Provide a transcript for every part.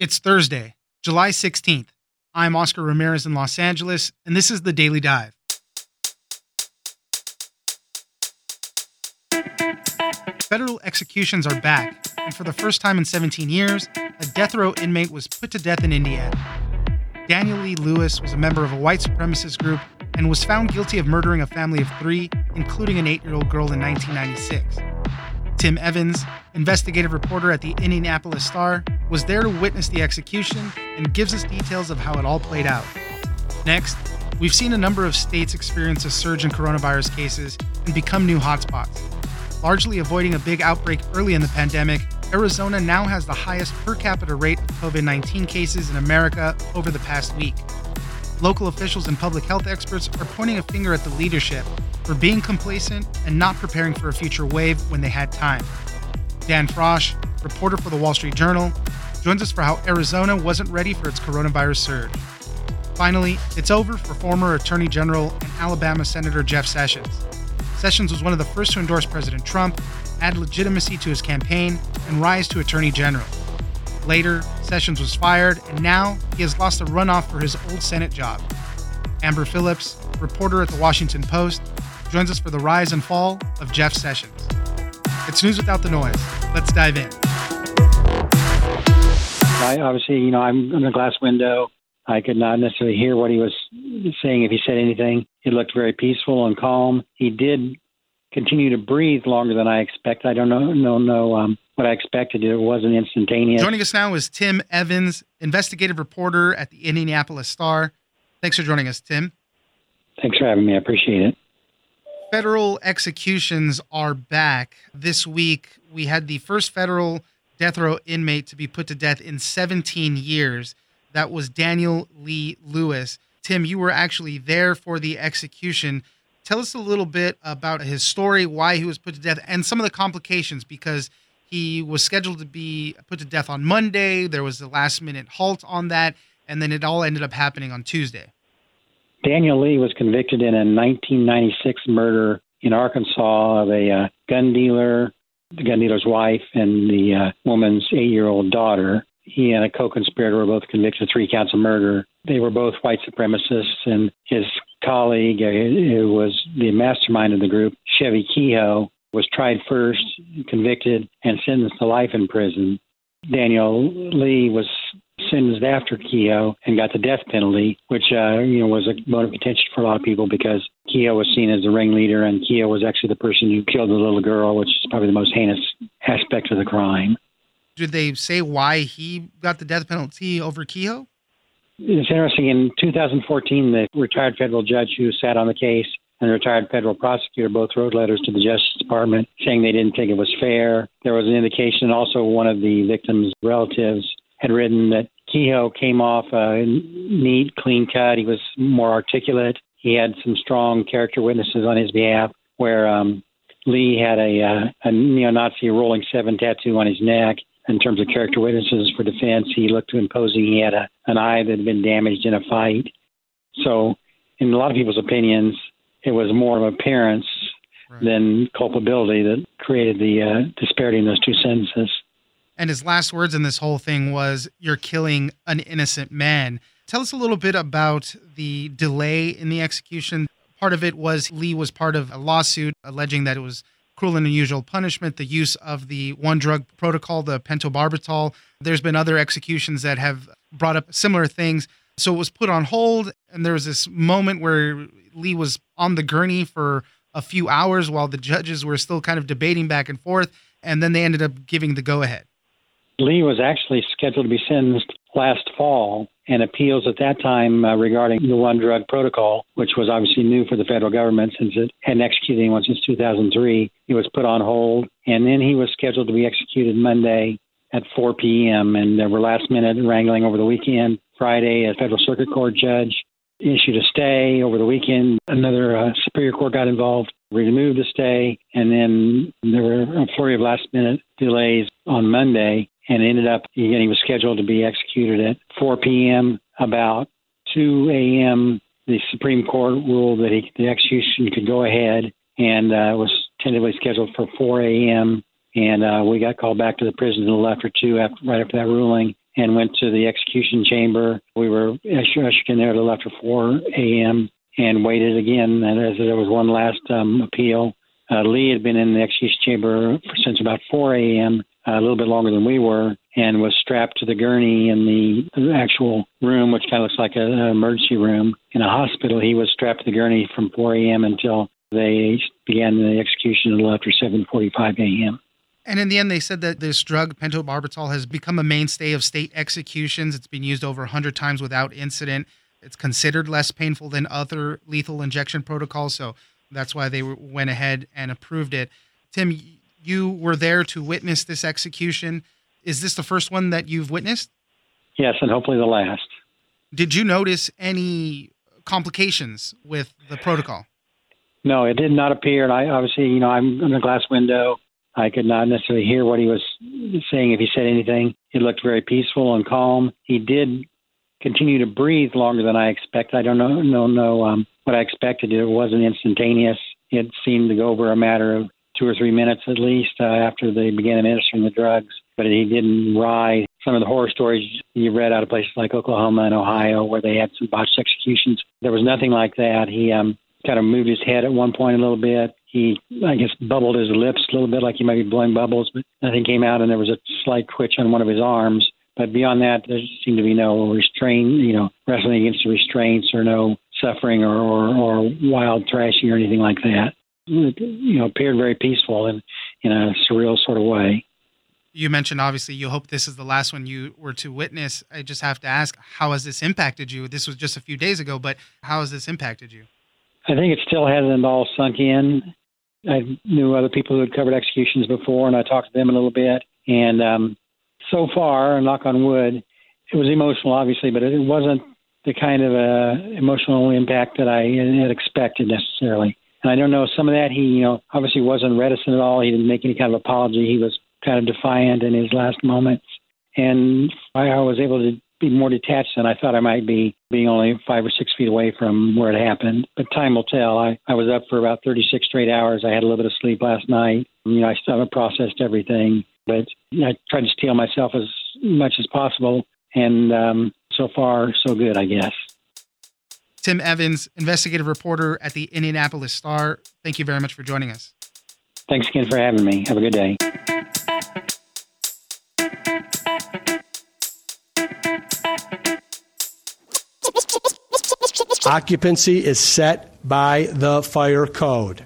It's Thursday, July 16th. I'm Oscar Ramirez in Los Angeles, and this is the Daily Dive. Federal executions are back, and for the first time in 17 years, a death row inmate was put to death in Indiana. Daniel Lee Lewis was a member of a white supremacist group and was found guilty of murdering a family of three, including an eight year old girl in 1996. Tim Evans, investigative reporter at the Indianapolis Star, was there to witness the execution and gives us details of how it all played out. Next, we've seen a number of states experience a surge in coronavirus cases and become new hotspots. Largely avoiding a big outbreak early in the pandemic, Arizona now has the highest per capita rate of COVID 19 cases in America over the past week. Local officials and public health experts are pointing a finger at the leadership for being complacent and not preparing for a future wave when they had time. Dan Frosch, reporter for the Wall Street Journal, joins us for how Arizona wasn't ready for its coronavirus surge. Finally, it's over for former Attorney General and Alabama Senator Jeff Sessions. Sessions was one of the first to endorse President Trump, add legitimacy to his campaign, and rise to Attorney General. Later, Sessions was fired, and now he has lost a runoff for his old Senate job. Amber Phillips, reporter at the Washington Post, joins us for the rise and fall of Jeff Sessions. It's news without the noise. Let's dive in. I obviously, you know, I'm in a glass window. I could not necessarily hear what he was saying if he said anything. He looked very peaceful and calm. He did continue to breathe longer than I expected. I don't know, no, no, um, what I expected. It wasn't instantaneous. Joining us now is Tim Evans, investigative reporter at the Indianapolis Star. Thanks for joining us, Tim. Thanks for having me. I appreciate it. Federal executions are back. This week, we had the first federal death row inmate to be put to death in 17 years. That was Daniel Lee Lewis. Tim, you were actually there for the execution. Tell us a little bit about his story, why he was put to death, and some of the complications because he was scheduled to be put to death on Monday. There was a last minute halt on that, and then it all ended up happening on Tuesday. Daniel Lee was convicted in a 1996 murder in Arkansas of a uh, gun dealer, the gun dealer's wife, and the uh, woman's eight year old daughter he and a co-conspirator were both convicted of three counts of murder. They were both white supremacists, and his colleague, uh, who was the mastermind of the group, Chevy Kehoe, was tried first, convicted, and sentenced to life in prison. Daniel Lee was sentenced after Kehoe and got the death penalty, which uh, you know was a bone of contention for a lot of people because Kehoe was seen as the ringleader, and Kehoe was actually the person who killed the little girl, which is probably the most heinous aspect of the crime. Did they say why he got the death penalty over Kehoe? It's interesting. In 2014, the retired federal judge who sat on the case and the retired federal prosecutor both wrote letters to the Justice Department saying they didn't think it was fair. There was an indication also one of the victim's relatives had written that Kehoe came off a neat, clean cut. He was more articulate. He had some strong character witnesses on his behalf, where um, Lee had a, uh, a neo-Nazi rolling seven tattoo on his neck in terms of character witnesses for defense. He looked imposing. He had a, an eye that had been damaged in a fight. So, in a lot of people's opinions, it was more of appearance right. than culpability that created the uh, disparity in those two sentences. And his last words in this whole thing was, You're killing an innocent man. Tell us a little bit about the delay in the execution. Part of it was Lee was part of a lawsuit alleging that it was cruel and unusual punishment, the use of the one drug protocol, the pentobarbital. There's been other executions that have brought up similar things. So it was put on hold, and there was this moment where Lee was on the gurney for a few hours while the judges were still kind of debating back and forth, and then they ended up giving the go ahead. Lee was actually scheduled to be sentenced last fall, and appeals at that time uh, regarding the one drug protocol, which was obviously new for the federal government since it hadn't executed anyone since 2003. He was put on hold, and then he was scheduled to be executed Monday at 4 p.m. And there were last minute wrangling over the weekend. Friday, a federal circuit court judge issued a stay over the weekend. Another uh, superior court got involved, removed the stay, and then there were a flurry of last minute delays on Monday and ended up again he was scheduled to be executed at 4 p.m. About 2 a.m. The Supreme Court ruled that he, the execution could go ahead, and uh, was tentatively scheduled for 4 a.m. And uh, we got called back to the prison a little after two, after, right after that ruling, and went to the execution chamber. We were ushered in there a little after 4 a.m. and waited again. And as there was one last um, appeal, uh, Lee had been in the execution chamber since about 4 a.m., a little bit longer than we were, and was strapped to the gurney in the, actual room, which kind of looks like a, an emergency room in a hospital. He was strapped to the gurney from 4 a.m. until they began the execution a little after 7:45 a.m. And in the end, they said that this drug, pentobarbital, has become a mainstay of state executions. It's been used over 100 times without incident. It's considered less painful than other lethal injection protocols. So that's why they went ahead and approved it. Tim, you were there to witness this execution. Is this the first one that you've witnessed? Yes, and hopefully the last. Did you notice any complications with the protocol? No, it did not appear. And I obviously, you know, I'm in a glass window. I could not necessarily hear what he was saying if he said anything. He looked very peaceful and calm. He did continue to breathe longer than I expected. I don't know, no, no, um, what I expected. It wasn't instantaneous. It seemed to go over a matter of two or three minutes at least uh, after they began administering the drugs. But he didn't rise. Some of the horror stories you read out of places like Oklahoma and Ohio, where they had some botched executions, there was nothing like that. He um, kind of moved his head at one point a little bit. He, I guess, bubbled his lips a little bit, like he might be blowing bubbles, but nothing came out, and there was a slight twitch on one of his arms. But beyond that, there seemed to be no restraint, you know, wrestling against the restraints or no suffering or, or, or wild thrashing or anything like that. It, you know, appeared very peaceful and in a surreal sort of way. You mentioned obviously you hope this is the last one you were to witness. I just have to ask, how has this impacted you? This was just a few days ago, but how has this impacted you? I think it still hasn't all sunk in. I knew other people who had covered executions before, and I talked to them a little bit. And um, so far, knock on wood, it was emotional, obviously, but it wasn't the kind of uh, emotional impact that I had expected necessarily. And I don't know some of that. He, you know, obviously wasn't reticent at all. He didn't make any kind of apology. He was kind of defiant in his last moments, and I, I was able to be more detached than I thought I might be, being only five or six feet away from where it happened. But time will tell. I, I was up for about 36 straight hours. I had a little bit of sleep last night. You know, I still haven't processed everything, but I tried to steel myself as much as possible. And um, so far, so good, I guess. Tim Evans, investigative reporter at the Indianapolis Star. Thank you very much for joining us. Thanks again for having me. Have a good day. Occupancy is set by the fire code.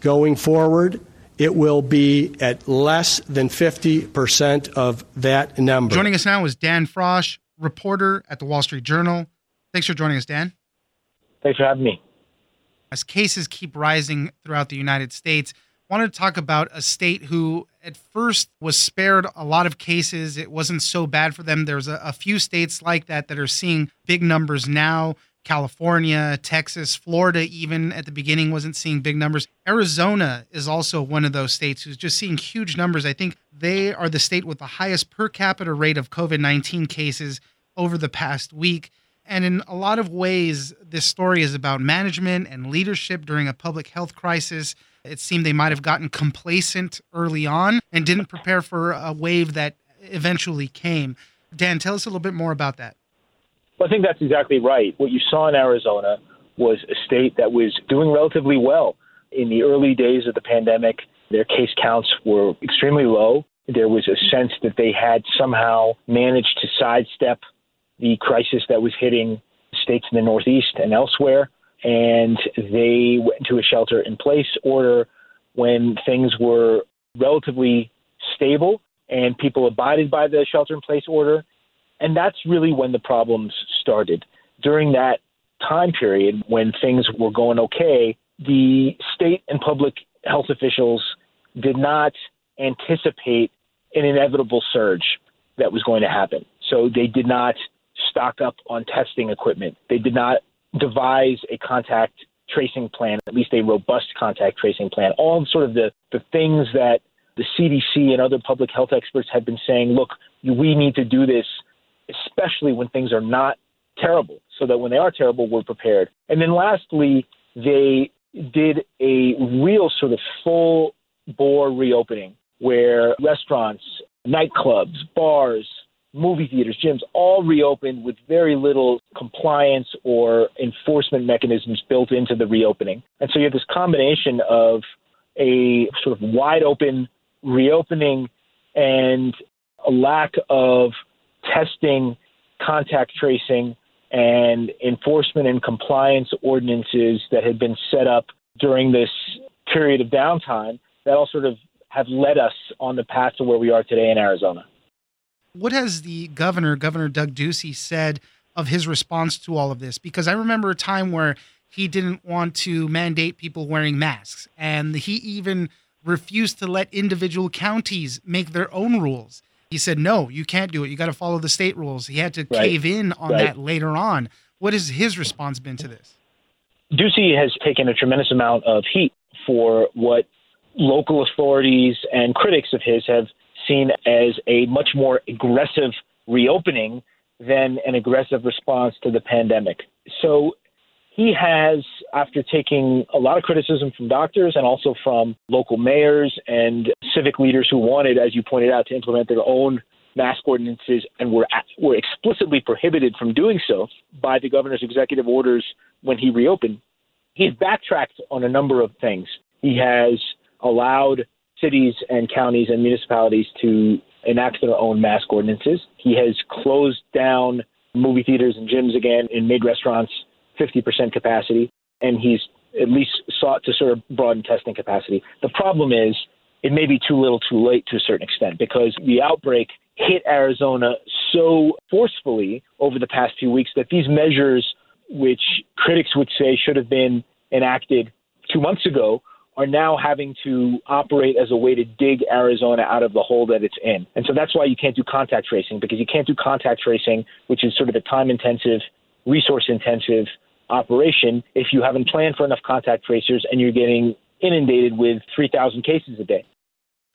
Going forward, it will be at less than 50% of that number. Joining us now is Dan Frosch, reporter at the Wall Street Journal. Thanks for joining us, Dan. Thanks for having me. As cases keep rising throughout the United States, I wanted to talk about a state who at first was spared a lot of cases. It wasn't so bad for them. There's a, a few states like that that are seeing big numbers now. California, Texas, Florida, even at the beginning, wasn't seeing big numbers. Arizona is also one of those states who's just seeing huge numbers. I think they are the state with the highest per capita rate of COVID 19 cases over the past week. And in a lot of ways, this story is about management and leadership during a public health crisis. It seemed they might have gotten complacent early on and didn't prepare for a wave that eventually came. Dan, tell us a little bit more about that. Well, I think that's exactly right. What you saw in Arizona was a state that was doing relatively well. In the early days of the pandemic, their case counts were extremely low. There was a sense that they had somehow managed to sidestep the crisis that was hitting states in the Northeast and elsewhere. And they went into a shelter in place order when things were relatively stable and people abided by the shelter in place order and that's really when the problems started. During that time period when things were going okay, the state and public health officials did not anticipate an inevitable surge that was going to happen. So they did not stock up on testing equipment. They did not devise a contact tracing plan, at least a robust contact tracing plan. All sort of the, the things that the CDC and other public health experts have been saying, look, we need to do this especially when things are not terrible, so that when they are terrible, we're prepared. And then lastly, they did a real sort of full bore reopening where restaurants, nightclubs, bars, movie theaters, gyms, all reopened with very little compliance or enforcement mechanisms built into the reopening. And so you have this combination of a sort of wide open reopening and a lack of testing, contact tracing, and enforcement and compliance ordinances that had been set up during this period of downtime that all sort of have led us on the path to where we are today in Arizona. What has the governor, Governor Doug Ducey, said of his response to all of this? Because I remember a time where he didn't want to mandate people wearing masks, and he even refused to let individual counties make their own rules. He said, no, you can't do it. You got to follow the state rules. He had to right. cave in on right. that later on. What has his response been to this? Ducey has taken a tremendous amount of heat for what local authorities and critics of his have seen as a much more aggressive reopening than an aggressive response to the pandemic. So he has, after taking a lot of criticism from doctors and also from local mayors and civic leaders who wanted, as you pointed out, to implement their own mask ordinances and were were explicitly prohibited from doing so by the governor's executive orders when he reopened. He's backtracked on a number of things. He has allowed cities and counties and municipalities to enact their own mask ordinances. He has closed down movie theaters and gyms again and made restaurants 50% capacity, and he's at least sought to sort of broaden testing capacity. The problem is it may be too little too late to a certain extent because the outbreak hit Arizona so forcefully over the past few weeks that these measures, which critics would say should have been enacted two months ago, are now having to operate as a way to dig Arizona out of the hole that it's in. And so that's why you can't do contact tracing because you can't do contact tracing, which is sort of a time intensive, resource intensive operation if you haven't planned for enough contact tracers and you're getting inundated with 3,000 cases a day.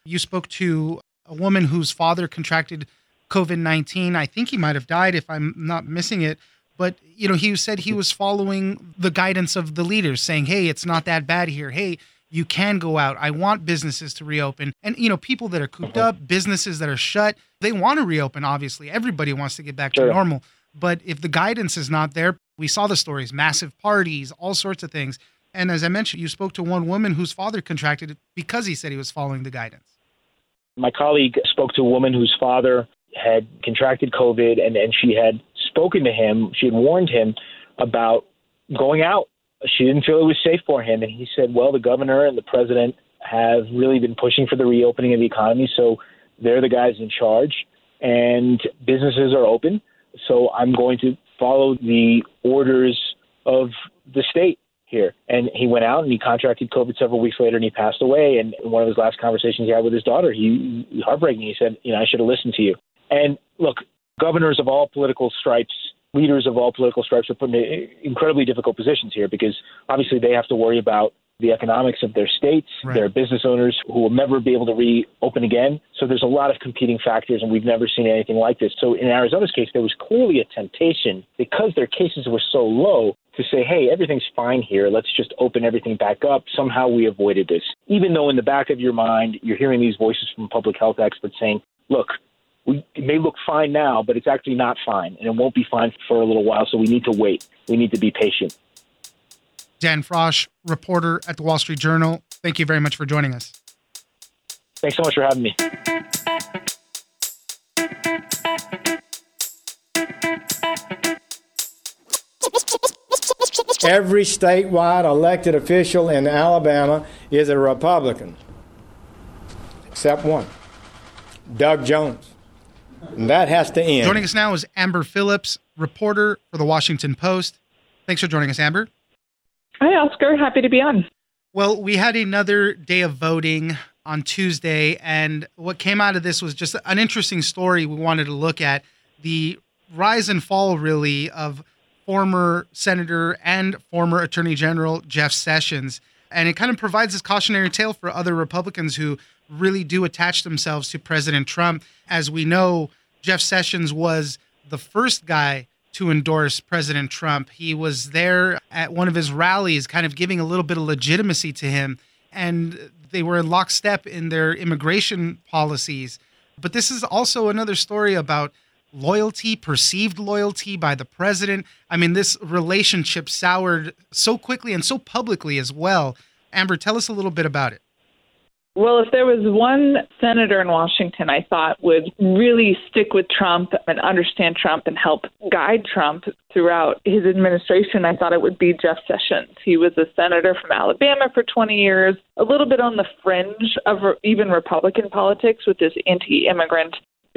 You spoke to a woman whose father contracted COVID 19. I think he might have died if I'm not missing it. But, you know, he said he was following the guidance of the leaders saying, hey, it's not that bad here. Hey, you can go out. I want businesses to reopen. And, you know, people that are cooped up, uh-huh. businesses that are shut, they want to reopen, obviously. Everybody wants to get back to normal. But if the guidance is not there, we saw the stories, massive parties, all sorts of things. And as I mentioned, you spoke to one woman whose father contracted it because he said he was following the guidance. My colleague spoke to a woman whose father had contracted COVID and, and she had spoken to him. She had warned him about going out she didn't feel it was safe for him. And he said, well, the governor and the president have really been pushing for the reopening of the economy. So they're the guys in charge, and businesses are open. So I'm going to follow the orders of the state here. And he went out and he contracted COVID several weeks later and he passed away. And in one of his last conversations he had with his daughter, he, he heartbreaking. He said, you know, I should have listened to you. And look, governors of all political stripes leaders of all political stripes are put in incredibly difficult positions here because obviously they have to worry about the economics of their states, right. their business owners who will never be able to reopen again. So there's a lot of competing factors, and we've never seen anything like this. So in Arizona's case, there was clearly a temptation because their cases were so low to say, hey, everything's fine here. Let's just open everything back up. Somehow we avoided this. Even though in the back of your mind, you're hearing these voices from public health experts saying, look, we, it may look fine now, but it's actually not fine, and it won't be fine for a little while. So we need to wait. We need to be patient. Dan Frosch, reporter at the Wall Street Journal. Thank you very much for joining us. Thanks so much for having me. Every statewide elected official in Alabama is a Republican, except one Doug Jones. And that has to end. Joining us now is Amber Phillips, reporter for the Washington Post. Thanks for joining us, Amber. Hi, Oscar. Happy to be on. Well, we had another day of voting on Tuesday, and what came out of this was just an interesting story we wanted to look at the rise and fall, really, of former Senator and former Attorney General Jeff Sessions. And it kind of provides this cautionary tale for other Republicans who really do attach themselves to President Trump. As we know, Jeff Sessions was the first guy to endorse President Trump. He was there at one of his rallies, kind of giving a little bit of legitimacy to him. And they were in lockstep in their immigration policies. But this is also another story about loyalty, perceived loyalty by the president. I mean, this relationship soured so quickly and so publicly as well. Amber, tell us a little bit about it. Well, if there was one senator in Washington I thought would really stick with Trump and understand Trump and help guide Trump throughout his administration, I thought it would be Jeff Sessions. He was a senator from Alabama for 20 years, a little bit on the fringe of even Republican politics with his anti immigrant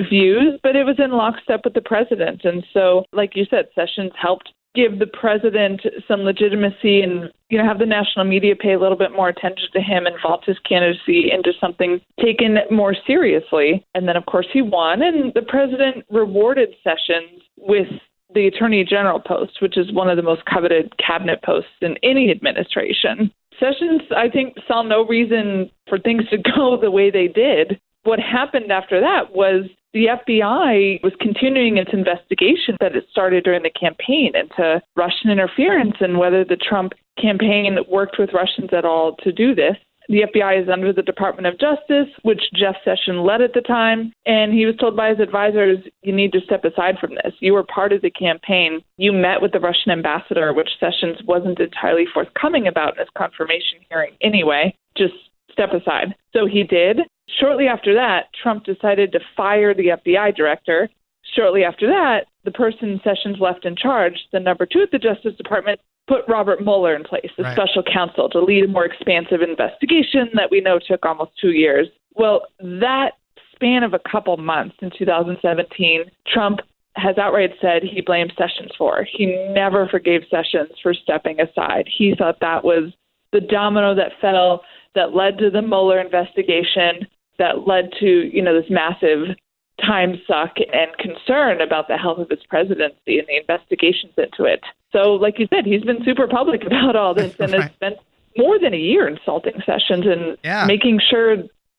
views, but it was in lockstep with the president. And so, like you said, Sessions helped give the president some legitimacy and you know have the national media pay a little bit more attention to him and vault his candidacy into something taken more seriously. And then of course he won and the president rewarded sessions with the attorney general post which is one of the most coveted cabinet posts in any administration. Sessions i think saw no reason for things to go the way they did what happened after that was the FBI was continuing its investigation that it started during the campaign into Russian interference and whether the Trump campaign worked with Russians at all to do this. The FBI is under the Department of Justice, which Jeff Sessions led at the time, and he was told by his advisors, You need to step aside from this. You were part of the campaign. You met with the Russian ambassador, which Sessions wasn't entirely forthcoming about in his confirmation hearing anyway. Just step aside. So he did. Shortly after that, Trump decided to fire the FBI director. Shortly after that, the person Sessions left in charge, the number two at the Justice Department, put Robert Mueller in place, the right. special counsel, to lead a more expansive investigation that we know took almost two years. Well, that span of a couple months in 2017, Trump has outright said he blamed Sessions for. He never forgave Sessions for stepping aside. He thought that was the domino that fell that led to the Mueller investigation that led to you know this massive time suck and concern about the health of his presidency and the investigations into it. So, like you said, he's been super public about all this and right. has spent more than a year insulting Sessions and yeah. making sure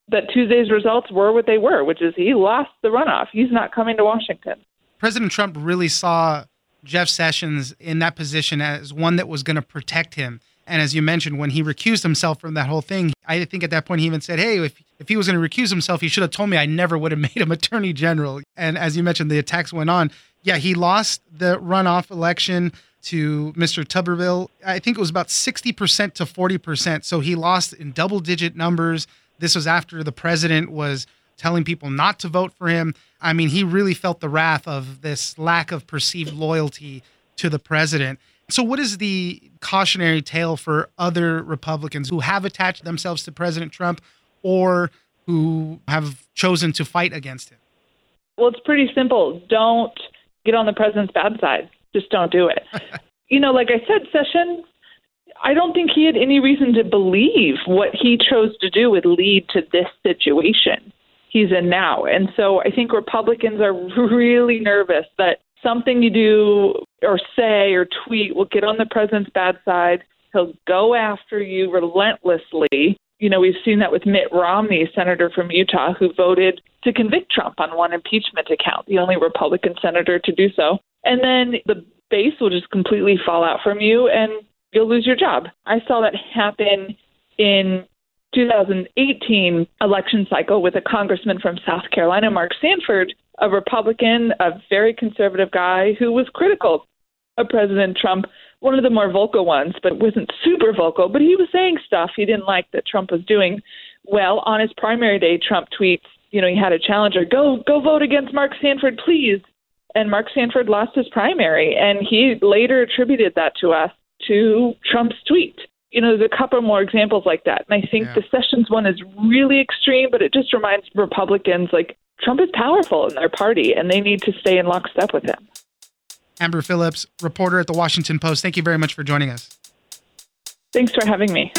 that Tuesday's results were what they were, which is he lost the runoff. He's not coming to Washington. President Trump really saw Jeff Sessions in that position as one that was going to protect him. And as you mentioned, when he recused himself from that whole thing, I think at that point he even said, "Hey, if if he was going to recuse himself, he should have told me. I never would have made him attorney general." And as you mentioned, the attacks went on. Yeah, he lost the runoff election to Mr. Tuberville. I think it was about 60% to 40%. So he lost in double digit numbers. This was after the president was telling people not to vote for him. I mean, he really felt the wrath of this lack of perceived loyalty to the president. So, what is the cautionary tale for other Republicans who have attached themselves to President Trump or who have chosen to fight against him? Well, it's pretty simple. Don't get on the president's bad side. Just don't do it. you know, like I said, Sessions, I don't think he had any reason to believe what he chose to do would lead to this situation he's in now. And so I think Republicans are really nervous that something you do or say or tweet will get on the president's bad side. He'll go after you relentlessly. You know, we've seen that with Mitt Romney, senator from Utah, who voted to convict Trump on one impeachment account, the only Republican senator to do so. And then the base will just completely fall out from you and you'll lose your job. I saw that happen in 2018 election cycle with a congressman from South Carolina, Mark Sanford, a Republican, a very conservative guy who was critical of President Trump, one of the more vocal ones, but wasn't super vocal, but he was saying stuff he didn't like that Trump was doing. Well, on his primary day, Trump tweets, you know, he had a challenger, go go vote against Mark Sanford, please. And Mark Sanford lost his primary, and he later attributed that to us to Trump's tweet. You know, there's a couple more examples like that. And I think yeah. the Sessions one is really extreme, but it just reminds Republicans like Trump is powerful in their party, and they need to stay in lockstep with him. Amber Phillips, reporter at the Washington Post, thank you very much for joining us. Thanks for having me.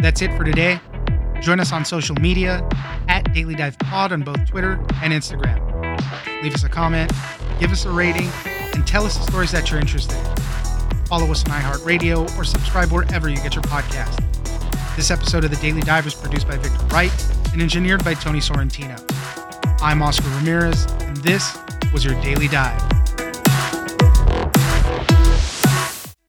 That's it for today. Join us on social media at Daily Dive Pod on both Twitter and Instagram. Leave us a comment, give us a rating, and tell us the stories that you're interested in. Follow us on iHeartRadio or subscribe wherever you get your podcast. This episode of The Daily Dive is produced by Victor Wright and engineered by Tony Sorrentino. I'm Oscar Ramirez, and this was your Daily Dive.